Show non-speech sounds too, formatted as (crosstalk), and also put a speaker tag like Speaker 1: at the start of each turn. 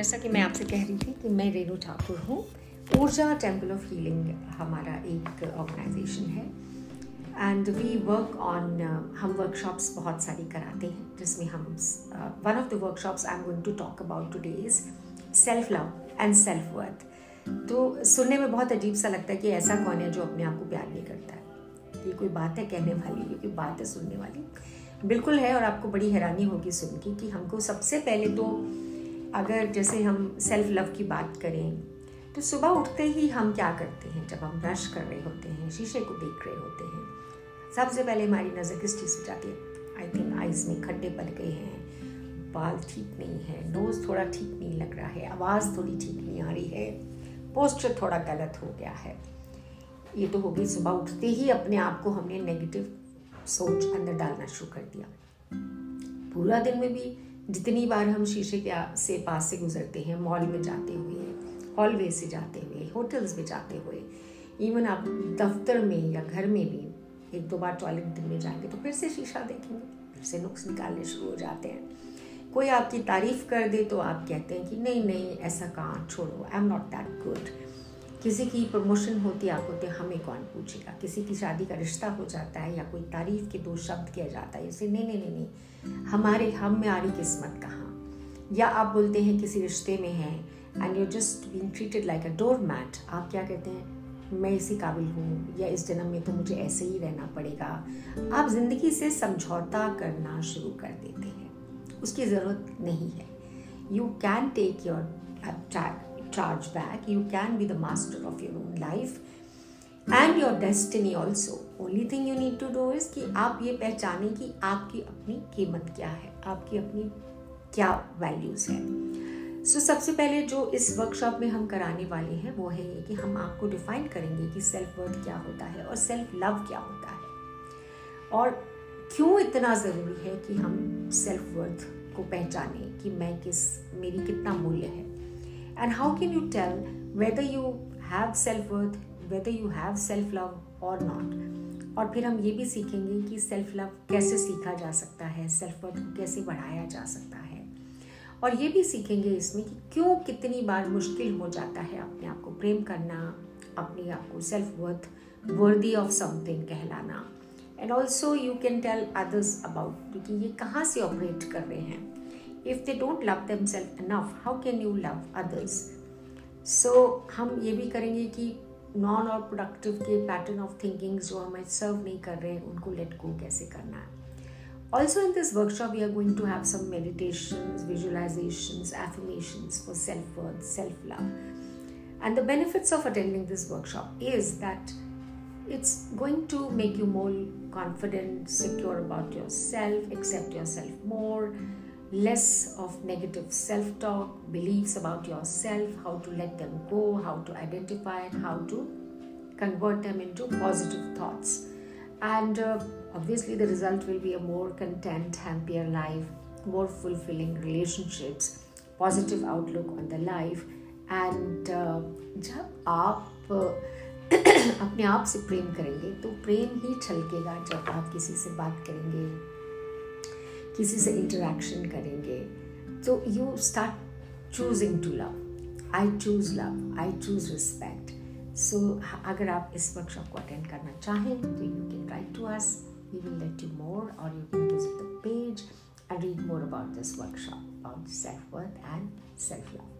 Speaker 1: जैसा कि मैं आपसे कह रही थी कि मैं रेणु ठाकुर हूँ। ऊर्जा टेंपल ऑफ़ हीलिंग हमारा एक ऑर्गेनाइजेशन है। एंड वी वर्क ऑन हम वर्कशॉप्स बहुत सारी कराते हैं, जिसमें हम one of the workshops I am going to talk about today is self love and self worth तो सुनने में बहुत अजीब सा लगता है कि ऐसा कौन है जो अपने आप को प्यार नहीं करता है। ये कोई बात है कहने वाली, ये कोई बात है सुनने वाली? बिल्कुल है और आपको बड़ी हैरानी होगी सुन के कि हमको सबसे पहले तो अगर जैसे हम सेल्फ लव की बात करें तो सुबह उठते ही हम क्या करते हैं? जब हम ब्रश कर रहे होते हैं, शीशे को देख रहे होते हैं, सबसे पहले हमारी नज़र किस चीज़ से जाती है? आई थिंक आइज़ में खड्डे पड़ गए हैं, बाल ठीक नहीं है नोज़ थोड़ा ठीक नहीं लग रहा है, आवाज़ थोड़ी ठीक नहीं आ रही है पोस्टर थोड़ा गलत हो गया है। ये तो हो गई सुबह उठते ही अपने आप को हमने नेगेटिव सोच अंदर डालना शुरू कर दिया। पूरा दिन में भी जितनी बार हम शीशे के से पास से गुजरते हैं मॉल में जाते हुए हॉलवे से जाते हुए होटल्स में जाते हुए इवन आप दफ्तर में या घर में भी एक दो बार टॉयलेट दिन में जाएँगे तो फिर से शीशा देखेंगे, फिर से नुक्स निकालने शुरू हो जाते हैं। कोई आपकी तारीफ़ कर दे तो आप कहते हैं कि नहीं नहीं, ऐसा कहाँ, छोड़ो I am not that good किसी की प्रमोशन होती आप होते हमें कौन पूछेगा? किसी की शादी का रिश्ता हो जाता है या कोई तारीफ़ के दो शब्द किया जाता है, उसे नहीं नहीं नहीं हमारे हम में आ रही किस्मत कहाँ? या आप बोलते हैं किसी रिश्ते में हैं and you just been treated like a door mat आप क्या कहते हैं? मैं इसी काबिल हूँ या इस जन्म में तो मुझे ऐसे ही रहना पड़ेगा? आप ज़िंदगी से समझौता करना शुरू कर देते हैं। उसकी ज़रूरत नहीं है। You can take your charge back. You can be the master of your own life and your destiny also only thing you need to do is कि आप ये पहचाने कि आपकी अपनी कीमत क्या है आपकी अपनी क्या वैल्यूज़ है। सो so, सबसे पहले जो इस वर्कशॉप में हम कराने वाले हैं वो है ये कि हम आपको डिफाइन करेंगे कि सेल्फ वर्थ क्या होता है और सेल्फ लव क्या होता है। और क्यों इतना ज़रूरी है कि हम सेल्फ वर्थ को पहचाने कि मैं किस मेरी कितना मूल्य है? And how can you tell whether you have self worth whether you have self love or not? और फिर हम ये भी सीखेंगे कि सेल्फ लव कैसे सीखा जा सकता है सेल्फ वर्थ को कैसे बढ़ाया जा सकता है। और ये भी सीखेंगे इसमें कि क्यों कितनी बार मुश्किल हो जाता है अपने आप को प्रेम करना, अपने आप को self worth worthy of something कहलाना। And also you can tell others about क्योंकि ये कहाँ से ऑपरेट कर रहे हैं। if they don't love themselves enough how can you love others so हम ये भी करेंगे कि नॉन और प्रोडक्टिव के पैटर्न ऑफ थिंकिंग जो हमें सर्व नहीं कर रहे हैं उनको लेट गो कैसे करना है Also, in this workshop, we are going to have some meditations, visualizations, affirmations for self worth, self love. And the benefits of attending this workshop is that it's going to make you more confident, secure about yourself, accept yourself more, less of negative self talk, beliefs about yourself, how to let them go, how to identify and how to convert them into positive thoughts. And uh, obviously, the result will be a more content, happier life, more fulfilling relationships, positive outlook on the life. And uh, जब आप (clears throat) अपने आप से प्रेम करेंगे तो प्रेम ही छलकेगा जब आप किसी से बात करेंगे किसी से इंटरेक्शन करेंगे। तो you start choosing to love I choose love I choose respect so अगर आप इस वर्कशॉप को अटेंड करना चाहें तो you can write to us we will let you more और you can visit the page and read more about this workshop about self worth and self love.